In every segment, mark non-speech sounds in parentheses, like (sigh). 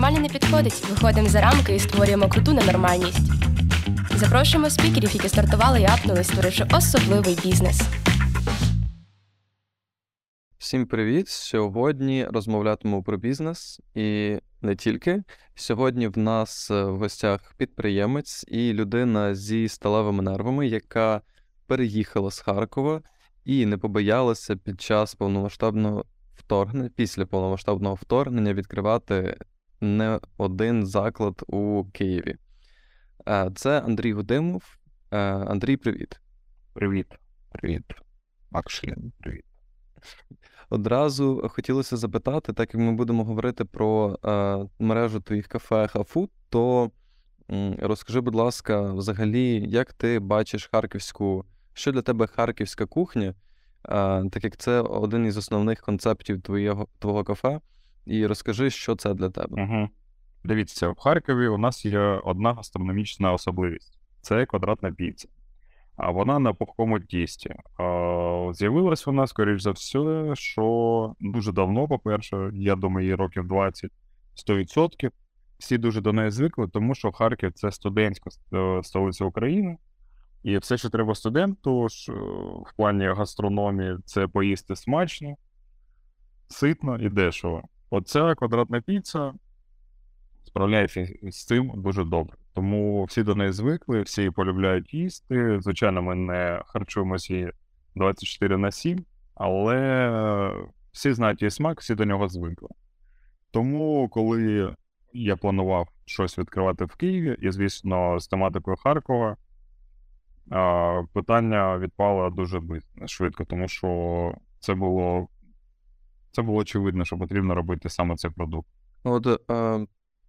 Ненормально не підходить. Виходимо за рамки і створюємо круту ненормальність. Запрошуємо спікерів, які стартували і апнули, створивши особливий бізнес. Всім привіт! Сьогодні розмовлятимемо про бізнес і не тільки. Сьогодні в нас е, в гостях підприємець і людина зі сталевими нервами, яка переїхала з Харкова і не побоялася під час повномасштабного вторгнення, після повномасштабного вторгнення відкривати не один заклад у Києві. Е, Це Андрій Гудимов. Е, Андрій, привіт. Привіт. Привіт. Макшлін, привіт. Одразу хотілося запитати, так як ми будемо говорити про е, мережу твоїх кафе Хафуд, то розкажи, будь ласка, взагалі, як ти бачиш харківську, що для тебе харківська кухня, так як це один із основних концептів твоєго, твого кафе, і розкажи, що це для тебе. Угу. Дивіться, в Харкові у нас є одна гастрономічна особливість це квадратна піца. А вона на пухкому тісті. З'явилась вона, скоріш за все, що дуже давно, по-перше, я думаю, їй років 20 100%. Всі дуже до неї звикли, тому що Харків це студентська е, столиця України. І все, що треба студенту е, в плані гастрономії, це поїсти смачно, ситно і дешево. Оця квадратна піца справляється з цим дуже добре. Тому всі до неї звикли, всі полюбляють їсти. Звичайно, ми не харчуємося 24 на 7, але всі знають її смак, всі до нього звикли. Тому, коли я планував щось відкривати в Києві, і, звісно, з тематикою Харкова, питання відпало дуже швидко, тому що це було це було очевидно, що потрібно робити саме цей продукт. От е,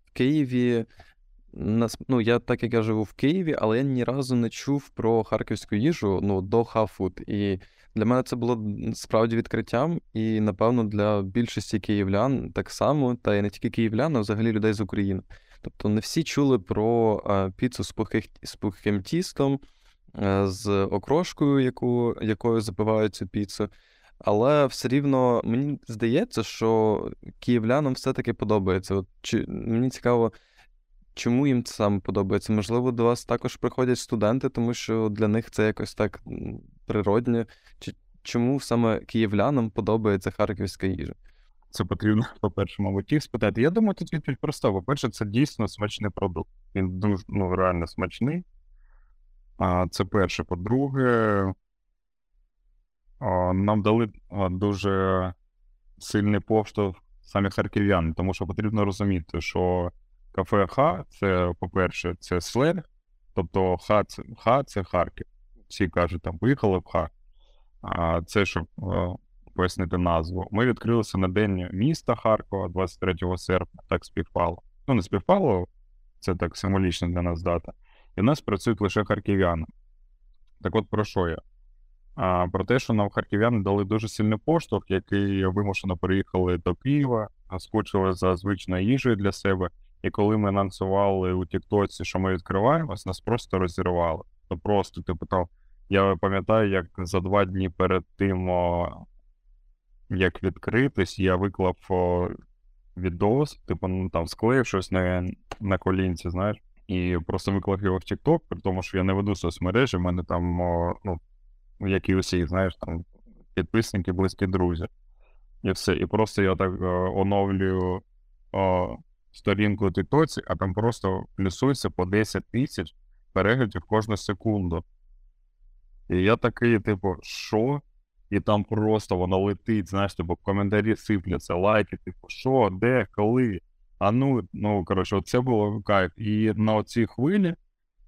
в Києві ну, я так як я живу в Києві, але я ні разу не чув про харківську їжу ну, до хафуд. І для мене це було справді відкриттям, і, напевно, для більшості київлян так само, та й не тільки київлян, а взагалі людей з України. Тобто не всі чули про а, піцу з, пухих, з пухким тістом, а, з окрошкою, яку, якою запивають цю піцу. Але все рівно мені здається, що київлянам все-таки подобається. От, чи, Мені цікаво, Чому їм це саме подобається? Можливо, до вас також приходять студенти, тому що для них це якось так природне. Чи чому саме київлянам подобається харківська їжа? Це потрібно, по-перше, мабуть, їх спитати. Я думаю, тут відповідь проста. По-перше, це дійсно смачний продукт. Він дуже ну, реально смачний. А Це перше. По-друге, нам дали дуже сильний поштовх самі харків'яни, тому що потрібно розуміти, що Кафе Х це, по-перше, це сленг, тобто Х це, Х це Харків. Всі кажуть, там поїхали в Х. А це щоб пояснити назву. Ми відкрилися на день міста Харкова 23 серпня, так співпало. Ну, не співпало, це так символічно для нас дата. І в нас працюють лише харків'яни. Так от про що я? Про те, що нам харків'яни дали дуже сильний поштовх, який вимушено переїхали до Києва, скочили за звичною їжею для себе. І коли ми анонсували у Тіктоці, що ми відкриваємось, нас просто розірвали. То просто, типу, там, я пам'ятаю, як за два дні перед тим, о, як відкритись, я виклав о, відос, типу, ну там склеїв щось на на колінці, знаєш, і просто виклав його в Тікток, при тому, що я не веду соцмережі, в мене там, о, ну, як і усі, знаєш, там підписники, близькі друзі. І все. І просто я так о, оновлюю. О, сторінку у Тіктоці, а там просто плюсується по 10 тисяч переглядів кожну секунду. І я такий, типу, що? І там просто воно летить, знаєш, типу, коментарі сипляться, лайки, типу, що, де, коли. А ну, ну, коротше, оце було кайф. І на цій хвилі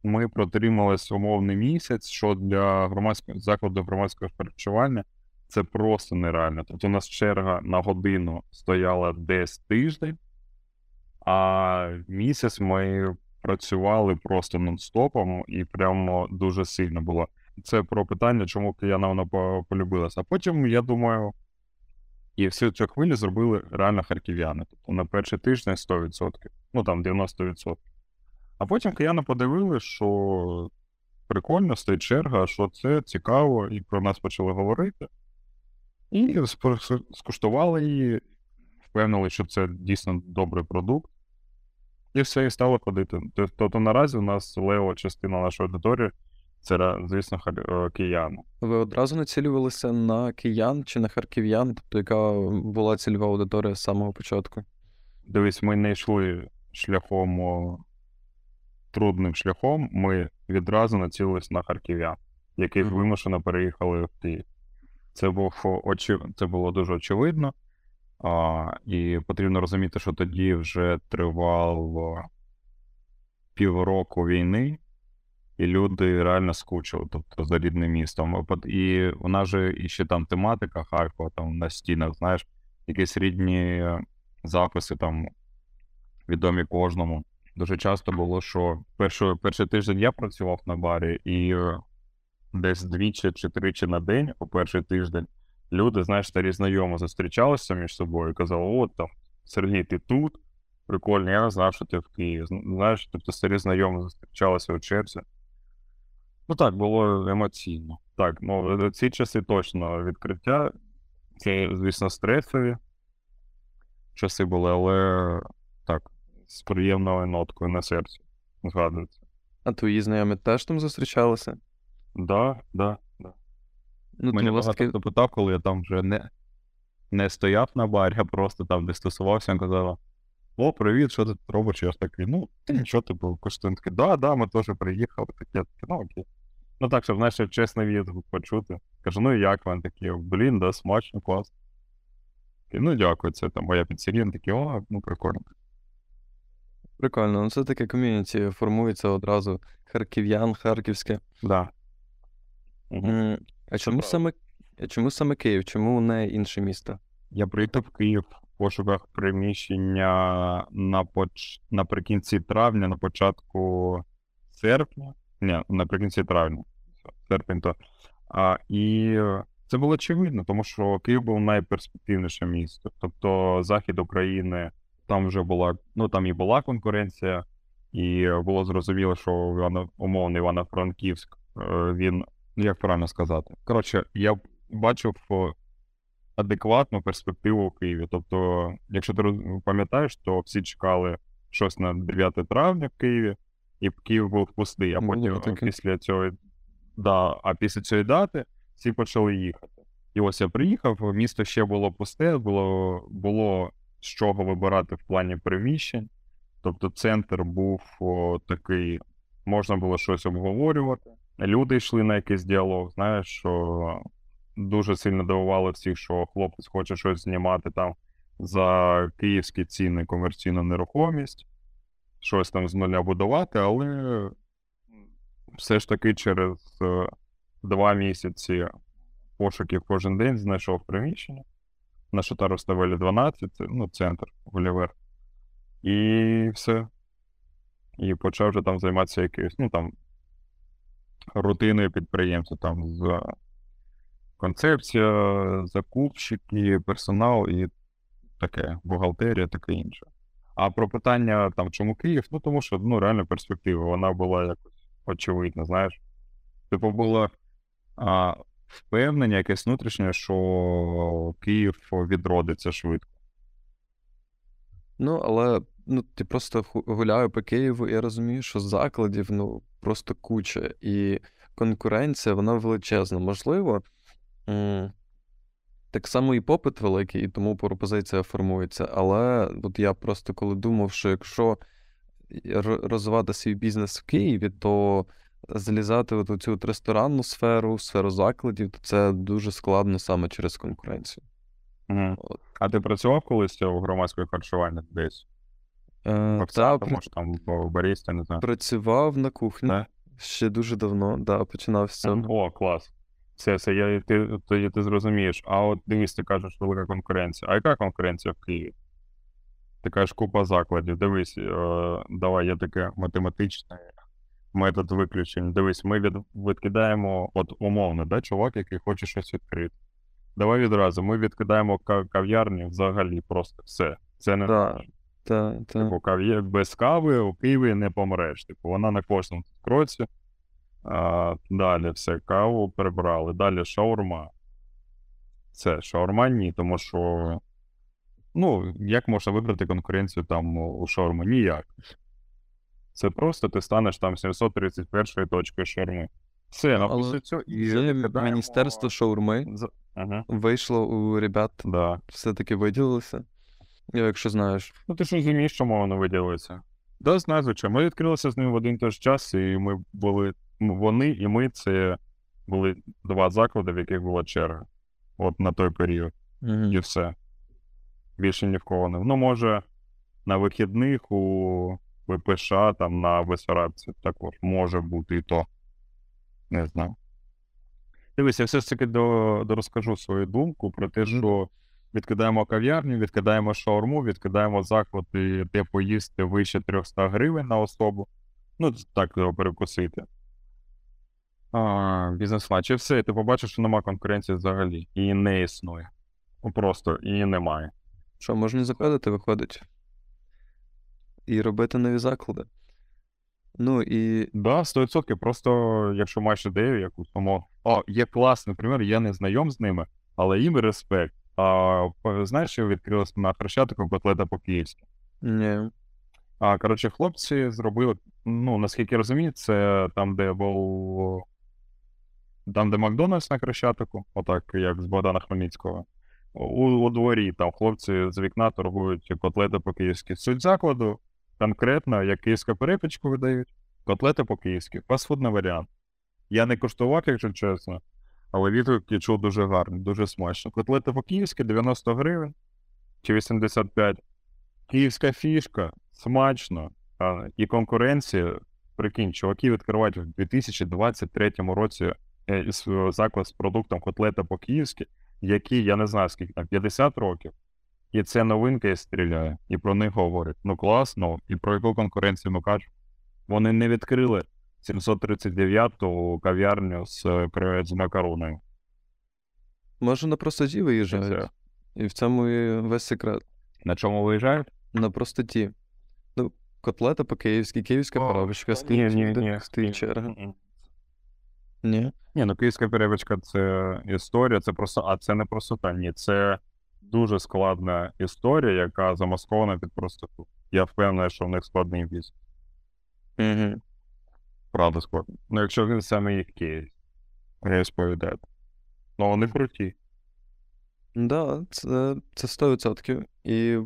ми протрималися умовний місяць, що для громадського закладу громадського харчування це просто нереально. Тобто у нас черга на годину стояла десь тиждень. А місяць ми працювали просто нон-стопом і прямо дуже сильно було. Це про питання, чому кияна вона полюбилася. А потім, я думаю, і всю цю хвилю зробили реально харків'яни. Тобто на перший тиждень 100%, ну там 90%. А потім кияни подивили, що прикольно, стоїть черга, що це цікаво, і про нас почали говорити. І скуштували її, впевнили, що це дійсно добрий продукт. І все, і стало ходити. Тобто, наразі у нас лева частина нашої аудиторії це, звісно, е, кияни. Ви одразу націлювалися на киян чи на харків'ян, тобто яка була цільова аудиторія з самого початку? Дивись, ми не йшли шляхом трудним шляхом, ми відразу націлились на харків'ян, яких Мгм. вимушено переїхали в Київ. Це, був, очі... це було дуже очевидно. А, і потрібно розуміти, що тоді вже тривало півроку війни, і люди реально скучили, тобто за рідним містом. І у нас же іще там тематика Харкова, там на стінах, знаєш, якісь рідні записи там відомі кожному. Дуже часто було, що перший, перший тиждень я працював на барі, і е, десь двічі чи тричі на день, у перший тиждень, люди, знаєш, старі знайомі зустрічалися між собою і казали: от там, Сергій, ти тут? Прикольно, я не знав, що ти в Києві. Знаєш, тобто старі знайомі зустрічалися у черзі. Ну так, було емоційно. Так, ну е, ці часи точно відкриття. Це, звісно, стресові часи були, але так, з приємною ноткою на серці згадується. А твої знайомі теж там зустрічалися? Да, да, да. Ну, Мене вас багато таки... хто питав, коли я там вже не, не стояв на барі, а просто там не стосувався, він казав: О, привіт, що ти тут робиш? Я ж такий, ну, ти нічого, типу, коштує. Такий, да, да, ми теж приїхали. Таке, таке, ну окей. Ну так, щоб, знаєш, чесний відгук почути. Кажу, ну і як вам такі? Блін, да, смачно, класно. Ну, дякую, це там моя піцерія. Такий, о, ну прикольно. Прикольно, ну це таке ком'юніті формується одразу харків'ян, харківське. Да. М, А чому правда. саме, чому саме Київ? Чому не інше місто? Я приїхав в Київ в пошуках приміщення на поч... наприкінці травня, на початку серпня. Ні, наприкінці травня. Серпень то. А, і це було очевидно, тому що Київ був найперспективніше місто. Тобто захід України, там вже була, ну там і була конкуренція, і було зрозуміло, що Івано, умовно Івано-Франківськ, е, він, ну як правильно сказати. Коротше, я бачив адекватну перспективу у Києві. Тобто, якщо ти пам'ятаєш, то всі чекали щось на 9 травня в Києві, і Київ був пустий, а потім таке. після цього, да, а після цієї дати всі почали їхати. І ось я приїхав, місто ще було пусте, було, було з чого вибирати в плані приміщень. Тобто центр був о, такий, можна було щось обговорювати. Люди йшли на якийсь діалог, знаєш, що дуже сильно дивувало всіх, що хлопець хоче щось знімати там за київські ціни комерційну нерухомість, щось там з нуля будувати, але все ж таки через е, два місяці пошуків кожен день знайшов приміщення на Шатароставелі 12, ну, центр Гулівер. І все. І почав вже там займатися якоюсь, ну там, рутиною підприємця, там з концепція, закупщики, персонал і таке, бухгалтерія, таке інше. А про питання там, чому Київ? Ну тому що ну, реально перспектива, вона була якось очевидна, знаєш. Типу було а, впевнення, якесь внутрішнє, що Київ відродиться швидко. Ну, але ну, ти просто гуляю по Києву, і я розумію, що закладів ну, просто куча, і конкуренція, вона величезна. Можливо, так само і попит великий, і тому пропозиція формується. Але от я просто коли думав, що якщо розвивати свій бізнес в Києві, то залізати от у цю от ресторанну сферу, сферу закладів, то це дуже складно саме через конкуренцію. Угу. От. А ти працював колись у громадському харчуванні десь? Е, та, Офіціантом, пр- там баріста, не знаю. працював на кухні. Да? Ще дуже давно, да, починав з цього. О, клас. Все, все, я, ти, тоді ти зрозумієш. А от дивись, ти кажеш, велика конкуренція. А яка конкуренція в Києві? Ти кажеш, купа закладів. Дивись, е, давай, є таке математичне метод виключень. Дивись, ми від, відкидаємо, от умовно, да, чувак, який хоче щось відкрити. Давай відразу, ми відкидаємо ка- кав'ярні взагалі просто все. Це не Да. Та, та. Типу, кав'є... без кави у Києві не помреш. Типу, вона на кожному кроці. А, далі все, каву прибрали. Далі шаурма. Це шаурма ні, тому що. Ну, як можна вибрати конкуренцію там у шаурму? Ніяк. Це просто ти станеш там 731 точкою шаурми. Все, Але напиши цього і Це відкидаємо- Міністерство шаурми З- Ага. вийшло у ребят, Да. все-таки виділилося. Я, Якщо знаєш. Ну ти ж розумієш, чому воно виділиться. Да, знаю, звичайно. Ми відкрилися з ним в один той ж час, і ми були. ну, Вони і ми це були два заклади, в яких була черга. От на той період. І все. Більше ні в кого не. Ну, може, на вихідних у ВПШ, там на Бесарабці також може бути і то. Не знаю. Дивись, я все ж таки до, дорозкажу свою думку про те, що відкидаємо кав'ярню, відкидаємо шаурму, відкидаємо заклади, де поїсти вище 300 гривень на особу. Ну, так його перекусити. Бізнес-ланч. І все, і ти побачиш, що нема конкуренції взагалі. Її не існує. Ну, Просто її немає. Що, можна заходити, виходить. І робити нові заклади. Ну і Да, 100%. Просто якщо маєш ідею якусь, тому. О, є класний примір, я не знайом з ними, але їм респект. А, знаєш, що відкрилось на Хрещатику котлета по-київськи? ні. А, коротше, хлопці зробили, ну, наскільки я розумію, це там, де був. Там, де Макдональдс на Хрещатику, отак, як з Богдана Хмельницького. У, у дворі там хлопці з вікна торгують котлети по-київськи. Суть закладу конкретно, як київську перепічку видають, котлети по-київськи. Фастфудний варіант. Я не коштував, якщо чесно, але відгуки чув дуже гарний, дуже смачно. Котлети по-київськи 90 гривень чи 85. Київська фішка, смачно. А, і конкуренція. Прикинь, чуваки відкривають в 2023 році е, заклад з продуктом котлета по-київськи, який, я не знаю, скільки там, 50 років. І це новинка і стріляє. І про них говорять. Ну класно, і про яку конкуренцію ми кажемо. Вони не відкрили 739-ту кав'ярню з, е, з макароною. Може на простоті виїжджають. І в цьому і весь секрет. На чому виїжджають? На простоті. Ну, котлета по-київськи, київська Ні, стоїть. ні, ні. Черга. Ні. Ні. Ні, ну київська перевичка це історія, це просто, а це не простота. Ні, це дуже складна історія, яка замаскована під простоту. Я впевнений, що в них складний бізнес. Угу. Правда складний. Ну, якщо він саме їх кейс, розповідає. Ну, вони круті. Да, це, це 100%. І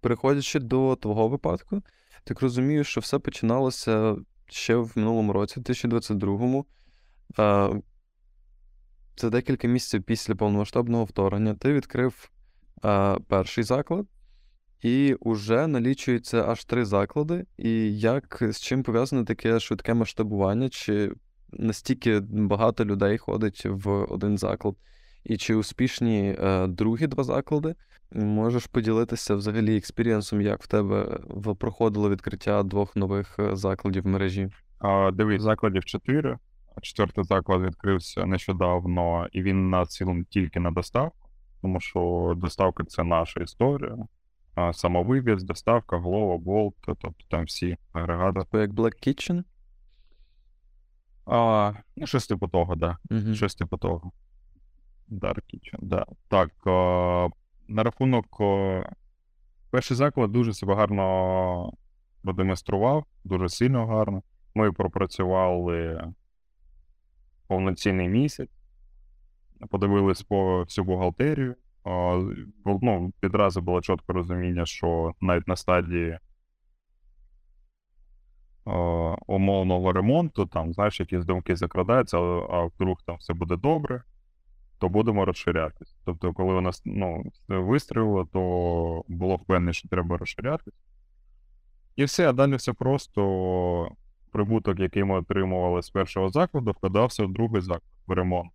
переходячи до твого випадку, так розумію, що все починалося ще в минулому році, 2022-му. Е, Це декілька місяців після повномасштабного вторгнення. Ти відкрив е, перший заклад, і вже налічується аж три заклади. І як з чим пов'язане таке швидке масштабування? Чи настільки багато людей ходить в один заклад? І чи успішні е, другі два заклади? Можеш поділитися взагалі експірієнсом, як в тебе проходило відкриття двох нових е, закладів в мережі? А, дивись, закладів 4. Четвертий заклад відкрився нещодавно, і він націлен тільки на доставку, тому що доставка це наша історія. Самовивіз, доставка, Glovo, Bolt, тобто там всі агрегати. Типу як Black Kitchen? А, ну, щось типу того, да. Угу. Щось типу того. Dark Kitchen, да. Так, а, на рахунок. а, перший заклад дуже себе гарно продемонстрував, дуже сильно гарно. Ми пропрацювали повноцінний місяць, подивились по всю бухгалтерію. А, ну, відразу було чітке розуміння, що навіть на стадії умовного ремонту, там, знаєш, якісь думки закрадаються, а, вдруг там все буде добре, то будемо розширятись. Тобто, коли у нас ну, вистрілило, то було впевнене, що треба розширятись. І все, а далі все просто прибуток, який ми отримували з першого закладу, вкладався в другий заклад в ремонт.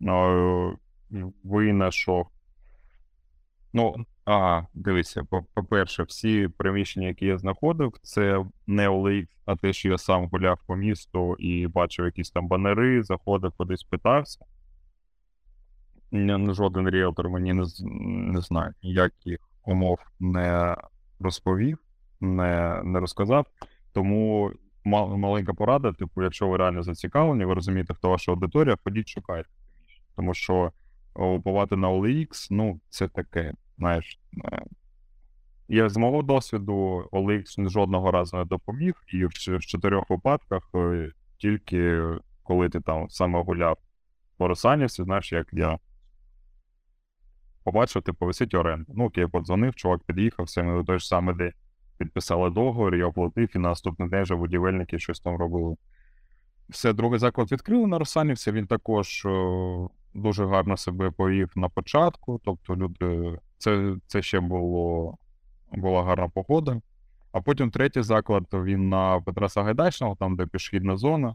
Ну, винайшов. Ну, а, дивіться, по- по-перше, всі приміщення, які я знаходив, це не OLX, а те, що я сам гуляв по місту і бачив якісь там банери, заходив кудись питався. Ну, Жоден ріелтор мені не, не знаю, ніяких умов не розповів, не, не розказав. Тому маленька порада, типу, якщо ви реально зацікавлені, ви розумієте, хто ваша аудиторія, ходіть шукайте. Тому що купувати на OLX, ну, це таке, знаєш, е, Я з мого досвіду OLX жодного разу не допоміг, і в чотирьох випадках е, тільки коли ти там саме гуляв по Росанівці, знаєш, як я побачив, типу, висить оренда. Ну, окей, подзвонив, чувак під'їхав, все, той ж самий день підписали договір, я оплатив, і наступний день вже будівельники щось там робили. Все, другий заклад відкрили на Росанівці, він також е, дуже гарно себе повів на початку. Тобто люди, це, це ще було, була гарна погода. А потім третій заклад, він на Петра Сагайдачного, там, де пішохідна зона,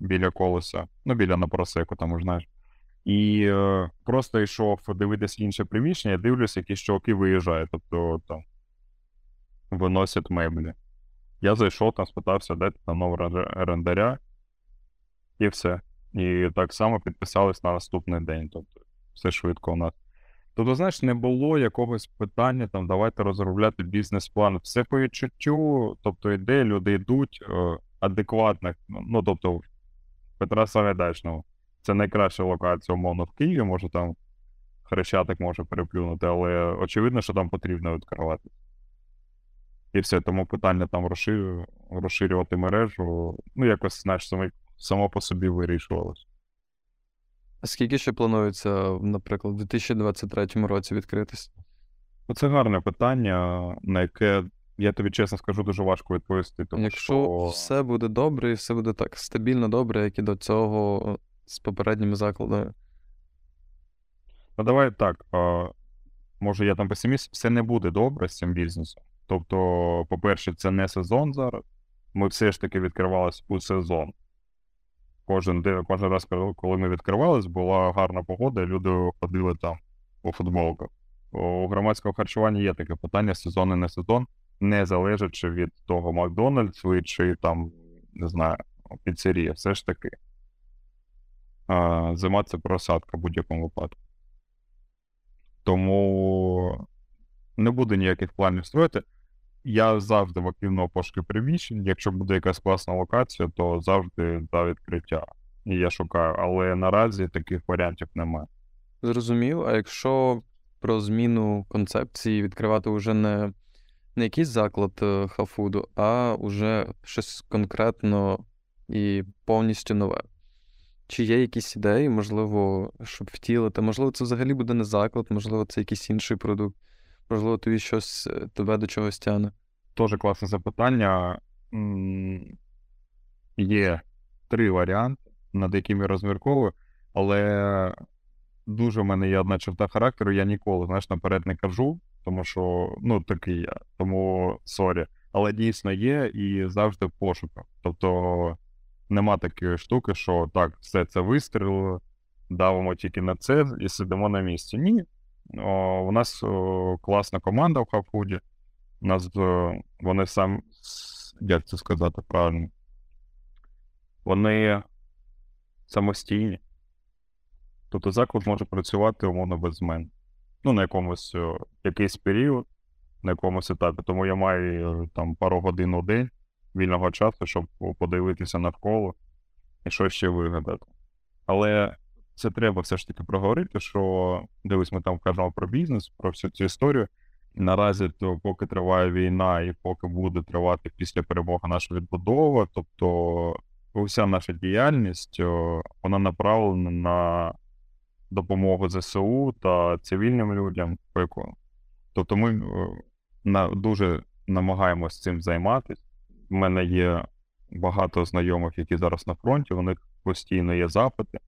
біля колеса, ну, біля Напросеку, там, знаєш. І е, просто йшов дивитися інше приміщення, дивлюсь, якісь чуваки виїжджають, тобто там виносять меблі. Я зайшов там, спитався, де там нового орендаря, і все. І так само підписались на наступний день. Тобто, все швидко у нас. Тобто, знаєш, не було якогось питання, там, давайте розробляти бізнес-план. Все по відчуттю, тобто йде, люди йдуть е, адекватно. Ну, тобто, Петра Сагайдачного. Це найкраща локація, умовно, в Києві, може там Хрещатик може переплюнути, але очевидно, що там потрібно відкривати. І все, тому питання там розширю- розширювати мережу, ну, якось, знаєш, само, само по собі вирішувалось. А скільки ще планується, наприклад, у 2023 році відкритись? Ну, Це гарне питання, на яке, я тобі чесно скажу, дуже важко відповісти. Тому Якщо що... все буде добре і все буде так стабільно добре, як і до цього з попередніми закладами. Ну, давай так. Може, я там песиміст, все не буде добре з цим бізнесом. Тобто, по-перше, це не сезон зараз. Ми все ж таки відкривалися у сезон. Кожен, кожен раз, коли ми відкривались, була гарна погода, і люди ходили там у футболках. У громадського харчування є таке питання: сезон і не сезон, не залежачи від того, Макдональдс чи там, не знаю, піцерія. Все ж таки. Зима це просадка в будь-якому випадку. Тому не буде ніяких планів строїти. Я завжди в активному пошуку приміщень. Якщо буде якась класна локація, то завжди за відкриття. І я шукаю, але наразі таких варіантів немає. Зрозумів, а якщо про зміну концепції відкривати вже не, не якийсь заклад е, хафуду, а уже щось конкретно і повністю нове. Чи є якісь ідеї, можливо, щоб втілити? Можливо, це взагалі буде не заклад, можливо, це якийсь інший продукт, можливо, тобі щось е, тебе до чогось тягне. Теж класне запитання. Є три варіанти, над якими я розмірковую, але дуже в мене є одна черта характеру, я ніколи, знаєш, наперед не кажу, тому що, ну, такий я, тому sorry. Але дійсно є і завжди в пошуках. Тобто нема такої штуки, що так, все це вистрілило, давимо тільки на це і сидимо на місці. Ні. О, у нас о, класна команда в Хавфуді. У нас е, вони сам, як це сказати правильно? Вони самостійні. Тобто заклад може працювати умовно без мене. Ну, на якомусь якийсь період, на якомусь етапі. Тому я маю е, там пару годин у день вільного часу, щоб подивитися навколо і що ще вигадати. Але це треба все ж таки проговорити, що дивись, ми там кажемо про бізнес, про всю цю історію. Наразі, то поки триває війна і поки буде тривати після перемоги наша відбудова, тобто вся наша діяльність вона направлена на допомогу ЗСУ та цивільним людям. Тобто ми на, дуже намагаємось цим займатися. У мене є багато знайомих, які зараз на фронті, у них постійно є запити.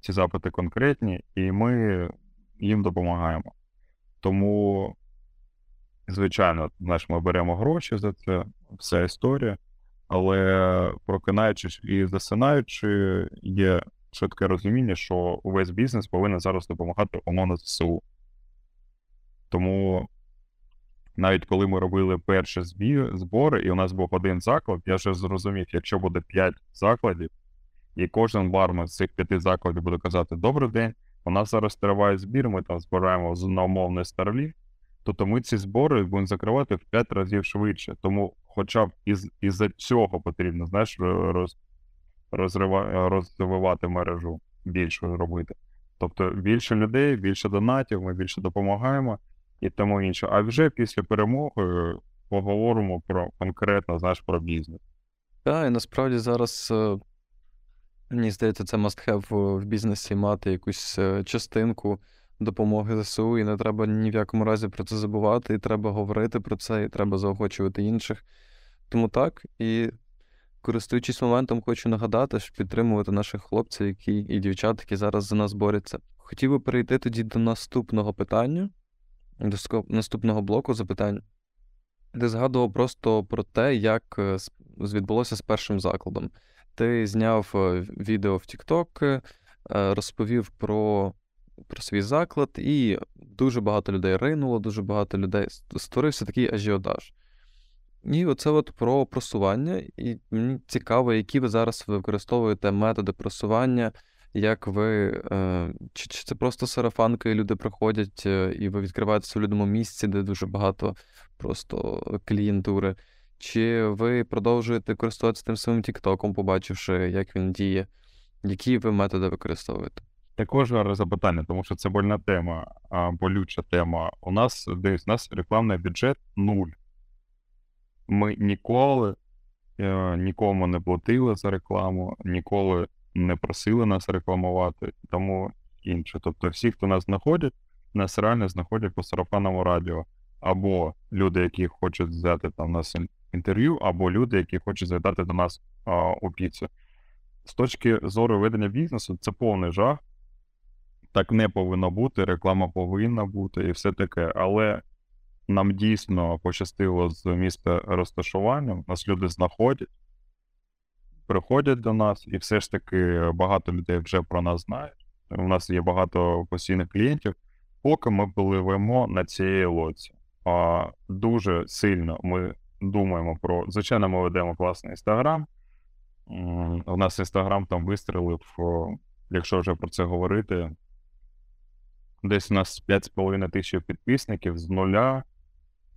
Ці запити конкретні, і ми їм допомагаємо. Тому, звичайно, знаєш, ми беремо гроші за це, вся історія, але прокинаючись і засинаючи, є чітке розуміння, що увесь бізнес повинен зараз допомагати умовно ЗСУ. Тому навіть коли ми робили перші збори, і у нас був один заклад, я вже зрозумів, якщо буде 5 закладів, і кожен бармен з цих п'яти закладів буде казати: Добрий день, у нас зараз триває збір, ми там збираємо з- на умовний старлі, тобто ми ці збори будемо закривати в 5 разів швидше. Тому хоча б із, із-за цього потрібно, знаєш, роз, розрива, розвивати мережу, більше робити. Тобто більше людей, більше донатів, ми більше допомагаємо. і тому інше. А вже після перемоги поговоримо про конкретно знаєш, про бізнес. Так, і насправді зараз, е, мені здається, це have в бізнесі мати якусь е, частинку допомоги ЗСУ, і не треба ні в якому разі про це забувати, і треба говорити про це, і треба заохочувати інших. Тому так, і користуючись моментом, хочу нагадати, що підтримувати наших хлопців які, і дівчат, які зараз за нас борються. Хотів би перейти тоді до наступного питання, до наступного блоку запитань, де згадував просто про те, як е, відбулося з першим закладом. Ти зняв е, відео в TikTok, е, розповів про про свій заклад, і дуже багато людей ринуло, дуже багато людей створився такий ажіотаж. І оце от про просування. І мені цікаво, які ви зараз використовуєте методи просування, як ви. Е, чи, чи це просто сарафанки, люди приходять, і ви відкриваєтеся в людному місці, де дуже багато просто клієнтури. Чи ви продовжуєте користуватися тим самим Тіктоком, побачивши, як він діє? Які ви методи використовуєте? Також гарне запитання, тому що це больна тема, болюча тема. У нас десь у нас рекламний бюджет нуль. Ми ніколи е, нікому не платили за рекламу, ніколи не просили нас рекламувати, тому інше. Тобто, всі, хто нас знаходять, нас реально знаходять по сарафанному радіо. Або люди, які хочуть взяти там нас інтерв'ю, або люди, які хочуть завітати до нас а, у піцу. З точки зору ведення бізнесу, це повний жах. Так не повинно бути, реклама повинна бути і все таке. Але нам дійсно пощастило з міста розташуванням, нас люди знаходять, приходять до нас, і все ж таки багато людей вже про нас знають. У нас є багато постійних клієнтів, поки ми пливемо на цій лоці. А дуже сильно ми думаємо про. Звичайно, ми ведемо класний інстаграм. У нас інстаграм там вистрілив, якщо вже про це говорити. Десь у нас 5,5 тисяч підписників з нуля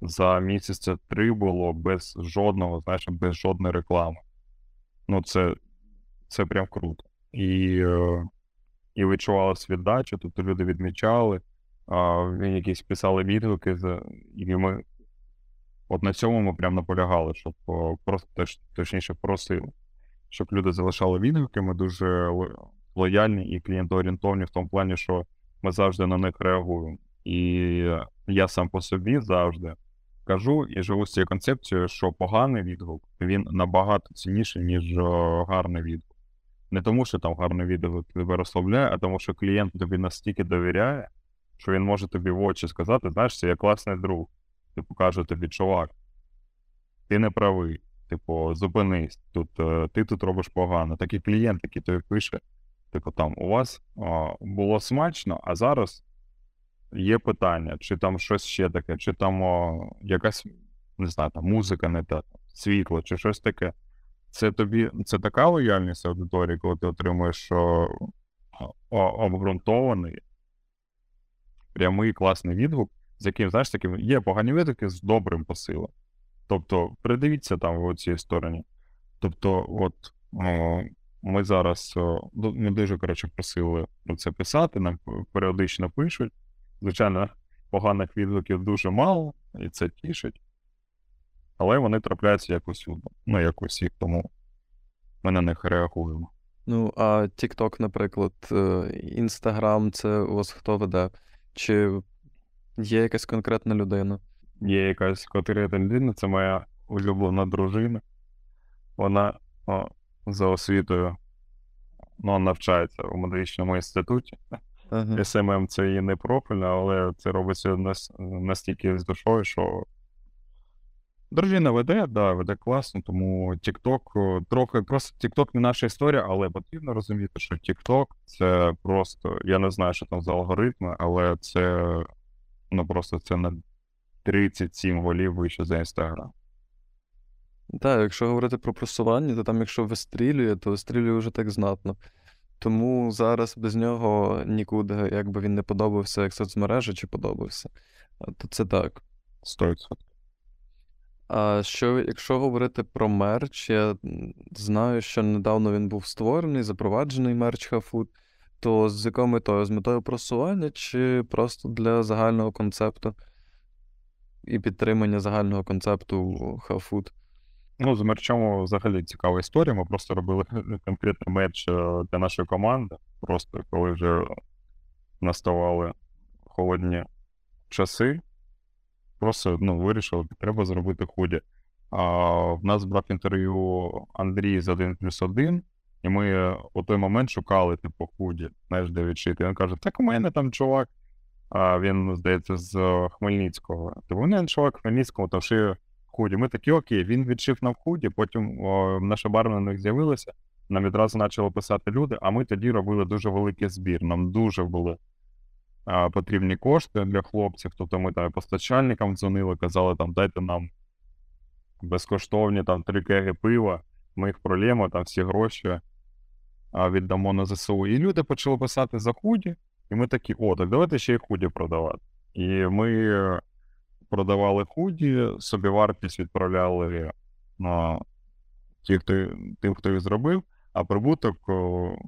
за місяця три було без жодного, знаєш, без жодної реклами. Ну, це це прям круто. І е, і відчувалася віддача, тобто люди відмічали, якісь писали відгуки, і ми от на цьому ми прям наполягали, щоб просто точ, точніше просили, щоб люди залишали відгуки. Ми дуже лояльні і клієнтоорієнтовні в тому плані, що ми завжди на них реагуємо. І я сам по собі завжди кажу і живу з цією концепцією, що поганий відгук він набагато цінніший, ніж гарний відгук. Не тому, що там гарний відгук тебе розслабляє, а тому, що клієнт тобі настільки довіряє, що він може тобі в очі сказати, знаєш, це я класний друг. Типу, каже тобі, чувак, ти не правий. Типу, зупинись, тут е, ти тут робиш погано. Такий клієнт, який тобі пише, типу, там у вас о, було смачно, а зараз є питання, чи там щось ще таке, чи там о, якась, не знаю, там музика не та, світло, чи щось таке. Це тобі це така лояльність аудиторії, коли ти отримуєш о, обґрунтований, прямий класний відгук, з яким, знаєш, таким є погані відгуки з добрим посилом. Тобто, придивіться там в цій стороні. Тобто, от ми зараз ми дуже коротше просили про це писати, нам періодично пишуть. Звичайно, поганих відгуків дуже мало, і це тішить. Але вони трапляються якось ну, як усіх, тому ми на них реагуємо. Ну, а TikTok, наприклад, Інстаграм, це у вас хто веде? Чи є якась конкретна людина? Є якась конкретна людина, це моя улюблена дружина. Вона о, за освітою ну, навчається у медичному інституті. Ага. SMM це її не профільно, але це робиться настільки з душою, що дружина веде, да, веде класно, тому TikTok трохи просто TikTok не наша історія, але потрібно розуміти, що TikTok це просто, я не знаю, що там за алгоритми, але це ну просто це на 37 голів вище за Instagram. Так, якщо говорити про просування, то там, якщо вистрілює, то вистрілює вже так знатно. Тому зараз без нього нікуди, якби він не подобався, як соцмережа чи подобався. То це так. 100%. А що, якщо говорити про мерч, я знаю, що недавно він був створений, запроваджений мерч Хафуд, то з якою метою? З метою просування чи просто для загального концепту? і підтримання загального концепту хафуд. Ну, з мерчом взагалі цікава історія. Ми просто робили (laughs) конкретний мерч е, для нашої команди. Просто коли вже наставали холодні часи, просто ну, вирішили, треба зробити худі. А, В нас брав інтерв'ю Андрій з 1 плюс 1, і ми у той момент шукали, типу, худі, знаєш, де відшити. Він каже: так у мене там чувак, а він, здається, з Хмельницького. Типу, у мене чувак в Хмельницькому там шиє худі. Ми такі, окей, він відшив нам худі, потім о, наша барна на них з'явилася. Нам відразу почали писати люди, а ми тоді робили дуже великий збір. Нам дуже були а, потрібні кошти для хлопців. Тобто ми там постачальникам дзвонили, казали, там дайте нам безкоштовні там три кеги пива, ми їх пролємо, там всі гроші віддамо на ЗСУ. І люди почали писати за худі, і ми такі, о, так давайте ще й худі продавати. І ми продавали худі, собівартість відправляли на ті, хто, тим, хто їх зробив, а прибуток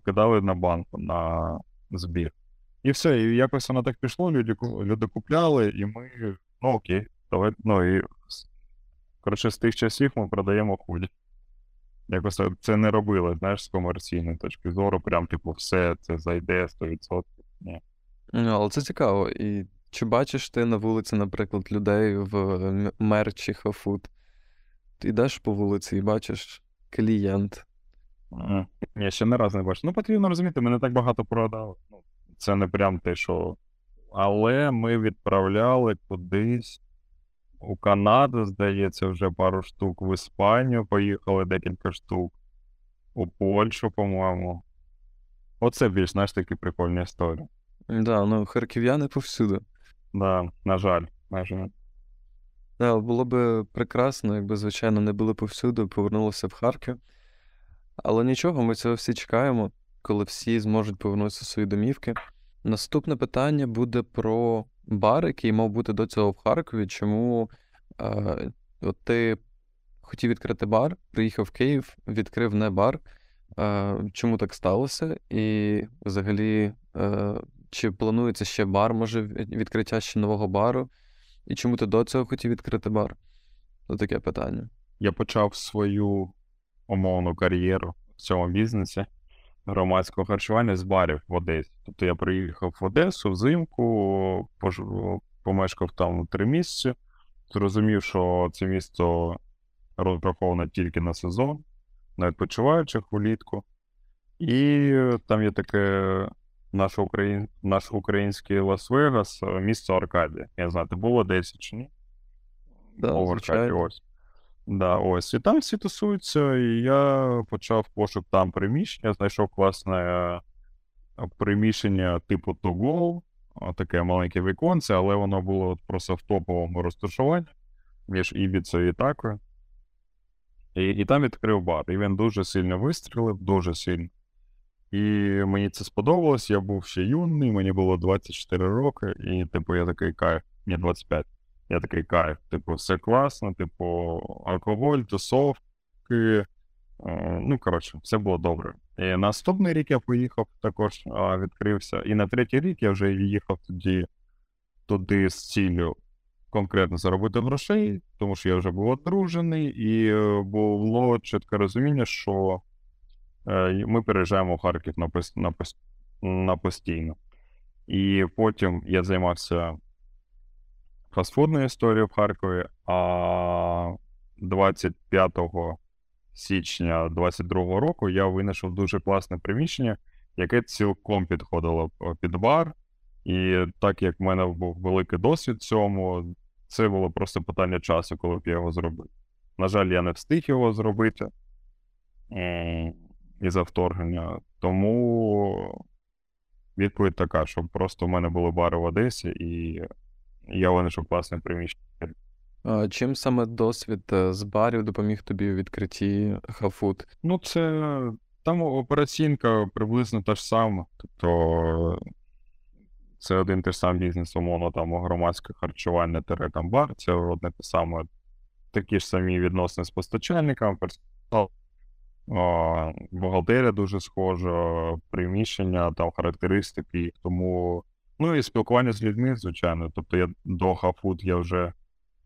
кидали на банку на збір. І все, і якось воно так пішло, люди люди купляли, і ми, ну окей, давай, ну і коротше, з тих часів ми продаємо худі. Якось це не робили, знаєш, з комерційної точки зору, прям, типу, все це зайде 100%. Ні. Ну, але це цікаво. І чи бачиш ти на вулиці, наприклад, людей в мерчі хафуд? Ти йдеш по вулиці і бачиш клієнт. Я ще не раз не бачив. Ну, потрібно розуміти, ми не так багато продали. Ну, Це не прям те, що. Але ми відправляли кудись у Канаду, здається, вже пару штук, в Іспанію поїхали декілька штук, у Польщу, по-моєму. Оце більш, знаєш, такі прикольні історії. Так, да, ну харків'яни повсюди. Да, на жаль, на жаль. Да, було б прекрасно, якби, звичайно, не були повсюди, повернулися в Харків. Але нічого, ми цього всі чекаємо, коли всі зможуть повернутися в свої домівки. Наступне питання буде про бар, який мав бути до цього в Харкові. Чому е, от ти хотів відкрити бар, приїхав в Київ, відкрив не бар. Е, Чому так сталося? І взагалі, е, чи планується ще бар, може, відкриття ще нового бару? І чому ти до цього хотів відкрити бар? Це таке питання. Я почав свою умовну кар'єру в цьому бізнесі громадського харчування з барів в Одесі. Тобто я приїхав в Одесу взимку, пож... помешкав там три місяці, зрозумів, що це місто розраховане тільки на сезон, на відпочиваючих влітку. І там є таке наш, Україн... наш український Лас-Вегас, місто Аркадія. Я знаю, ти був в Одесі чи ні? Да, Аркадії, ось. Да, ось. І там всі тусуються, і я почав пошук там приміщення, знайшов класне е, приміщення типу To Go, таке маленьке віконце, але воно було просто в топовому розташуванні між Ібіцею і Такою. І і там відкрив бар. І він дуже сильно вистрілив, дуже сильно. І мені це сподобалось, я був ще юний, мені було 24 роки, і, типу, я такий кайф, мені 25. Я такий кайф, типу, все класно, типу, алкоголь, тусовки. Е, ну, коротше, все було добре. І наступний рік я поїхав, також а, відкрився. І на третій рік я вже їхав тоді туди з ціллю конкретно заробити грошей, тому що я вже був одружений, і е, було чітке розуміння, що е, ми переїжджаємо в Харків на, на, на постійно. І потім я займався фастфудну історію в Харкові, а 25 січня 22 року я винайшов дуже класне приміщення, яке цілком підходило під бар. І так як в мене був великий досвід цьому, це було просто питання часу, коли б я його зробив. На жаль, я не встиг його зробити із-за вторгнення. Тому відповідь така, що просто в мене були бари в Одесі, і я винайшов класне приміщення. Чим саме досвід е, з барів допоміг тобі у відкритті хафуд? Ну, це там операційка приблизно та ж сама. Тобто це один той самий бізнес, умовно, там громадське харчування тере там бар, це одне те саме. Такі ж самі відносини з постачальниками, персонал, бухгалтерія дуже схожа, приміщення, там характеристики. Тому Ну і спілкування з людьми, звичайно. Тобто я до Хафуд я вже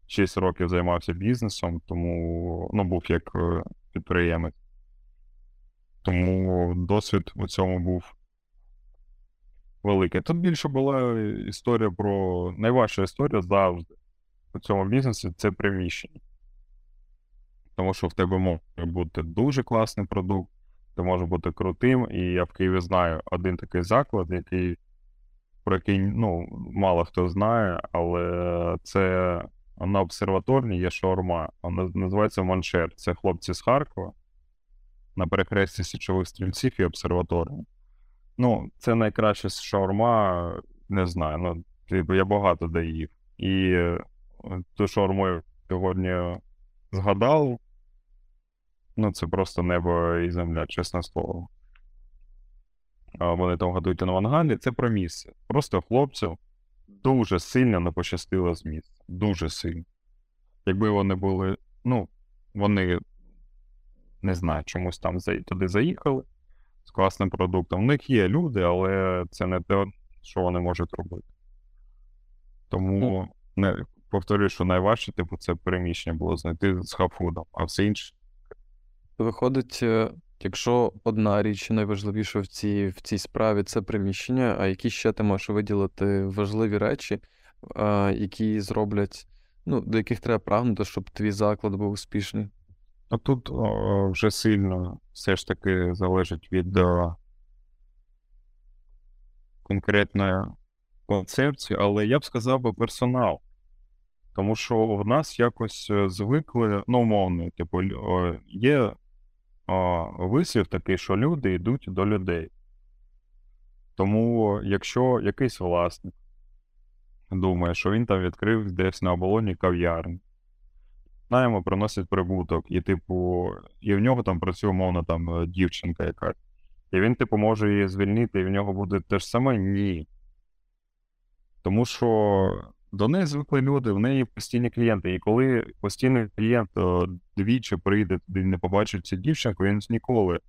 6 років займався бізнесом, тому ну, був як е, підприємець. Тому досвід у цьому був великий. Тут більше була історія про найважча історія завжди у цьому бізнесі це приміщення. Тому що в тебе може бути дуже класний продукт, ти може бути крутим. І я в Києві знаю один такий заклад, який, про який ну, мало хто знає, але це на обсерваторні є шаурма. Вона називається Маншер. Це хлопці з Харкова на перехресті січових стрільців і обсерваторні. Ну, це найкраща шаурма, не знаю. ну, типу, Я багато де їв. І е, ту шаурму сьогодні згадав. Ну, це просто небо і земля, чесне слово. Вони там готують на мангалі. Це про місце. Просто хлопців дуже сильно не пощастило з місця. Дуже сильно. Якби вони були, ну, вони не знаю, чомусь там туди заїхали з класним продуктом. У них є люди, але це не те, що вони можуть робити. Тому не, повторюю, що найважче, типу, це переміщення було знайти з хабфудом, а все інше. Виходить, е, якщо одна річ найважливіша в цій в цій справі це приміщення, а які ще ти можеш виділити важливі речі, які зроблять, ну, до яких треба прагнути, щоб твій заклад був успішний? А тут о, вже сильно все ж таки залежить від о, конкретної концепції, але я б сказав би персонал. Тому що в нас якось е, звикли, ну, умовно, типу, є вислів такий, що люди йдуть до людей. Тому, якщо якийсь власник думає, що він там відкрив десь на оболоні кав'ярні, знаємо, приносить прибуток, і, типу, і в нього там працює, умовно, там е, дівчинка якась. І він, типу, може її звільнити, і в нього буде те ж саме? Ні. Тому що до неї звикли люди, в неї постійні клієнти. І коли постійний клієнт двічі прийде туди і не побачить цю дівчинку, він ніколи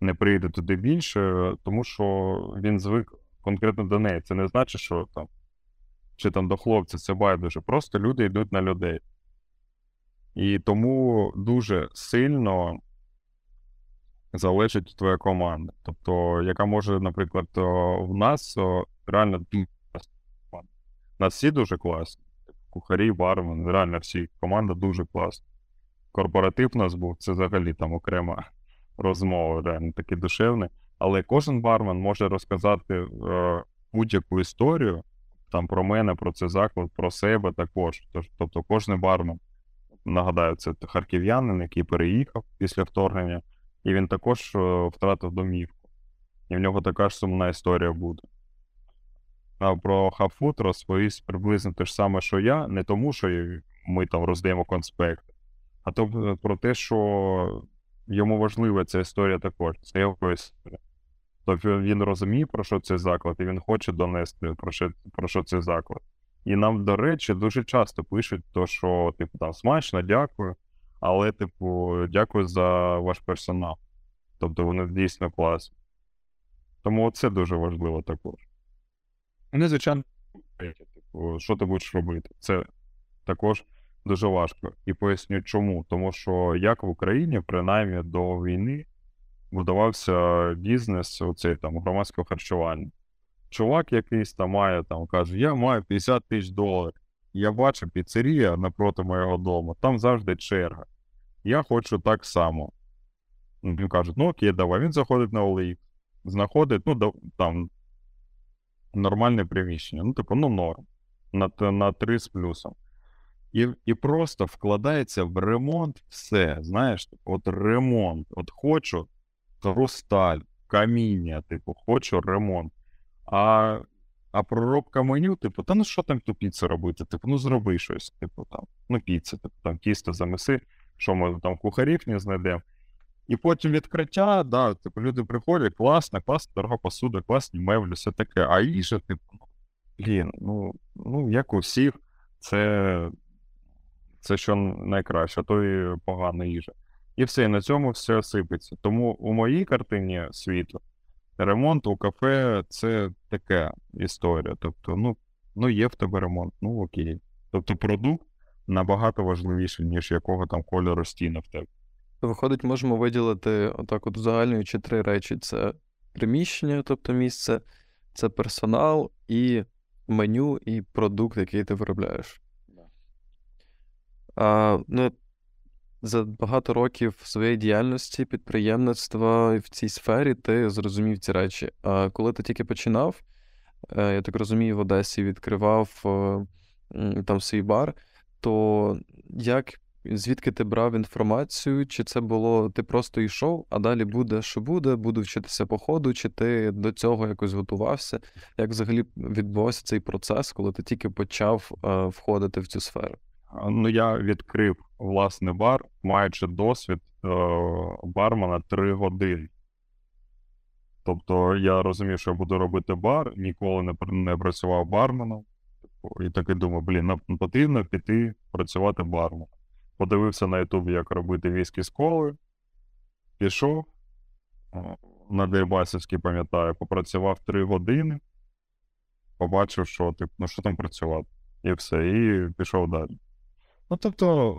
не прийде туди більше, тому що він звик конкретно до неї. Це не значить, що там чи там до хлопця це байдуже. Просто люди йдуть на людей. І тому дуже сильно залежить твоя команда. Тобто, яка може, наприклад, в нас реально нас всі дуже класні. Кухарі, бармен, реально всі. Команда дуже класна. Корпоратив у нас був, це взагалі там окрема (laughs) розмова, реально такий душевний. Але кожен бармен може розказати е, будь-яку історію там про мене, про цей заклад, про себе також. Тобто, кожен бармен, нагадаю, це харків'янин, який переїхав після вторгнення, і він також е, втратив домівку. І в нього така ж сумна історія буде про Хабфуд розповість приблизно те ж саме, що я, не тому, що ми там роздаємо конспекти, а то е, про те, що йому важлива ця історія також. Це його історія. Тобто він розуміє, про що цей заклад, і він хоче донести про що про що цей заклад. І нам, до речі, дуже часто пишуть, то, що, типу, там смачно, дякую, але, типу, дякую за ваш персонал. Тобто вони дійсно класні. Тому це дуже важливо також. Вони, звичайно, типу, що ти будеш робити? Це також дуже важко. І поясню, чому. Тому що як в Україні, принаймні до війни, будувався бізнес оцей там громадського харчування. Чувак якийсь там має там каже: Я маю 50 тисяч доларів. Я бачу піцерія напроти моєго дому, там завжди черга. Я хочу так само. Він каже, ну окей, давай. Він заходить на OLX, знаходить, ну, там нормальне приміщення. Ну, типу, ну, норм. На на 3 з плюсом. І і просто вкладається в ремонт все. Знаєш, от ремонт. От хочу хрусталь, каміння, типу, хочу ремонт. А а проробка меню, типу, та ну що там ту піцу робити? Типу, ну зроби щось, типу, там, ну, піца, типу, там тісто замеси, що ми там кухарів не знайдемо. І потім відкриття, да, типу, люди приходять, класна, класна, дорога посуда, класні меблі, все таке. А їжа, типу, блін, ну, ну, як у всіх, це це що найкраще, а то і погана їжа. І все, і на цьому все сипеться. Тому у моїй картині світу ремонт у кафе це така історія. Тобто, ну, ну є в тебе ремонт, ну окей. Тобто продукт набагато важливіше, ніж якого там кольору стіна в тебе. Виходить, можемо виділити отак, от узагальнюючи три речі: це приміщення, тобто місце, це персонал і меню, і продукт, який ти виробляєш. А, ну, за багато років своєї діяльності, підприємництва в цій сфері ти зрозумів ці речі. А коли ти тільки починав, е, я так розумію, в Одесі відкривав е, там свій бар, то як, звідки ти брав інформацію? Чи це було ти просто йшов, а далі буде, що буде, буду вчитися по ходу, чи ти до цього якось готувався? Як взагалі відбувався цей процес, коли ти тільки почав е, входити в цю сферу? Ну, я відкрив власний бар, маючи досвід е, бармена 3 години. Тобто я розумів, що я буду робити бар, ніколи не, не працював барменом. Типу, і такий думав, блін, потрібно піти працювати барменом. Подивився на Ютубі, як робити віскі з колою, пішов на Дербасівській, пам'ятаю, попрацював 3 години, побачив, що типу, ну що там працювати, і все, і пішов далі. Ну, тобто,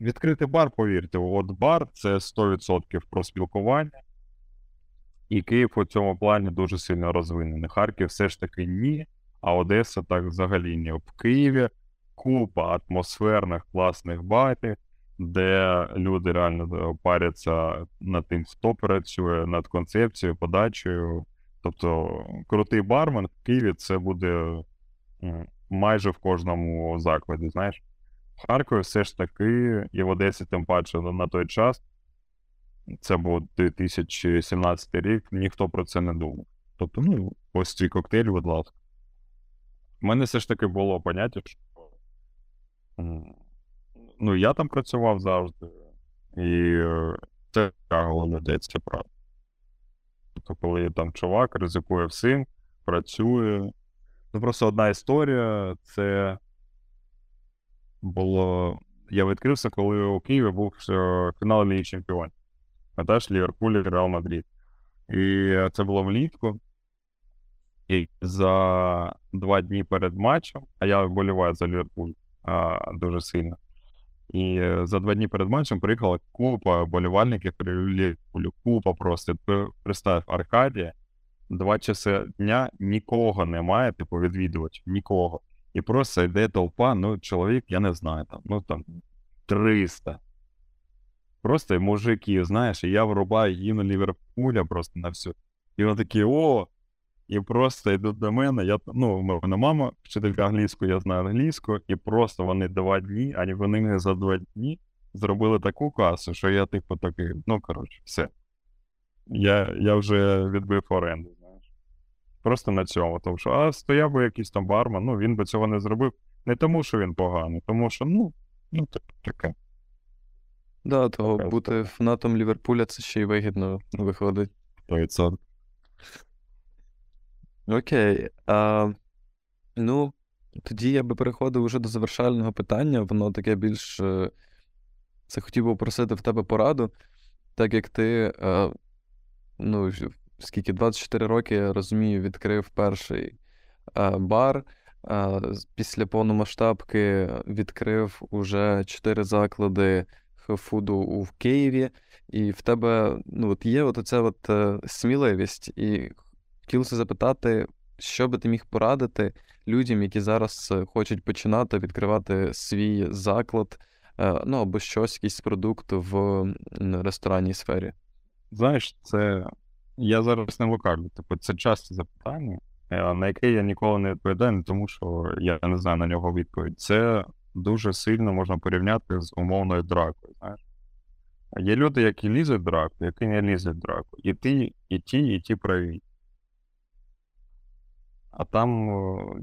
відкрити бар, повірте, от бар це 100% про спілкування. І Київ у цьому плані дуже сильно розвинений. Харків все ж таки ні, а Одеса так взагалі ні. В Києві купа атмосферних класних барів, де люди реально е, паряться над тим, хто працює, над концепцією, подачею. Тобто, крутий бармен в Києві це буде майже в кожному закладі, знаєш. В Харкові все ж таки, і в Одесі, тим паче на той час, це був 2017 рік, ніхто про це не думав. Тобто, ну, ось твій коктейль, будь ласка. У мене все ж таки було поняття, що ну, я там працював завжди, і е, це головне людей, це правда. Тобто, коли там чувак ризикує всім, працює. Ну, просто одна історія це було. Я відкрився, коли у Києві був е, фінал Ліги Чемпіонів. Пам'ятаєш, Ліверпуль і Реал Мадрид. І це було влітку. І за два дні перед матчем, а я вболіваю за Ліверпуль а, дуже сильно. І за два дні перед матчем приїхала купа болівальників. Купа просто. Представ, Аркадія, два часи дня нікого немає, типу, відвідувачів, нікого. І просто йде толпа, ну, чоловік, я не знаю, там, ну там 300. Просто мужики, знаєш, і я врубаю гімн Ліверпуля просто на всю. І вони такі, о! І просто йдуть до мене. Я, ну, у мене мама, вчителька англійської, я знаю англійську, і просто вони два дні, а вони мені за два дні зробили таку касу, що я, типу, такий, ну, коротше, все. Я я вже відбив оренду. знаєш. Просто на цьому. Тому що, а стояв би якийсь там бармен, ну він би цього не зробив. Не тому, що він поганий, тому що, ну, ну таке. Да, то бути фанатом Ліверпуля це ще й вигідно виходить. Окей. А, Ну, тоді я би переходив уже до завершального питання. Воно таке більш. Е, це хотів би попросити в тебе пораду, так як ти. А, ну, скільки 24 роки, я розумію, відкрив перший е, бар. А, після повномасштабки відкрив уже 4 заклади фуду в Києві, і в тебе ну, от є от оця от, е, сміливість. І хотілося запитати, що би ти міг порадити людям, які зараз е, хочуть починати відкривати свій заклад, е, ну або щось, якийсь продукт в ресторанній сфері. Знаєш, це я зараз не лукавлю. Типу, це часто запитання, е, на яке я ніколи не відповідаю, не тому що я не знаю на нього відповідь. Це дуже сильно можна порівняти з умовною дракою. знаєш. Є люди, які лізуть в драку, які не лізуть в драку. І ті, і ті, і ті праві. А там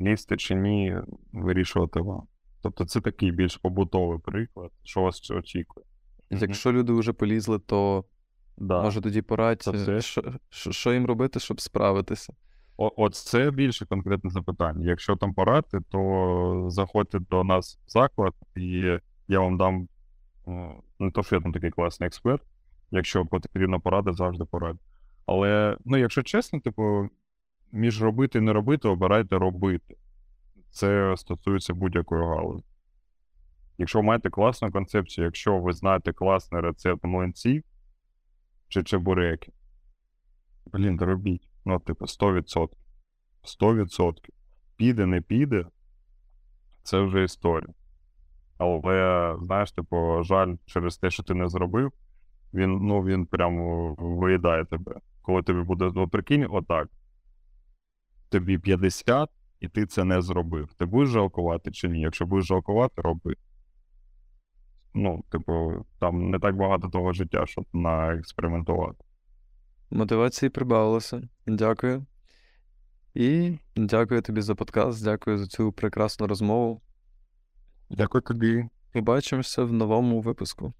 лізти чи ні, вирішувати вам. Тобто це такий більш побутовий приклад, що вас очікує. Якщо люди вже полізли, то Да. Може тоді порадь, що, що що, їм робити, щоб справитися. О, От це більше конкретне запитання. Якщо там порадити, то заходьте до нас в заклад, і я вам дам не то, що я там такий класний експерт. Якщо потрібна порада, завжди порад. Але, ну, якщо чесно, типу, між робити і не робити, обирайте робити. Це стосується будь-якої галузі. Якщо ви маєте класну концепцію, якщо ви знаєте класний рецепт млинців чи чебуреки, блін, робіть. Ну, типу, 100%. 100%. Піде, не піде, це вже історія. Але, знаєш, типу, жаль, через те, що ти не зробив, він, ну, він прямо виїдає тебе. Коли тобі буде, ну, прикинь, отак. Тобі 50, і ти це не зробив. Ти будеш жалкувати чи ні? Якщо будеш жалкувати, роби. Ну, типу, там не так багато того життя, щоб наекспериментувати. Мотивації прибавилося. Дякую. І дякую тобі за подкаст, дякую за цю прекрасну розмову. Дякую тобі. Побачимося в новому випуску.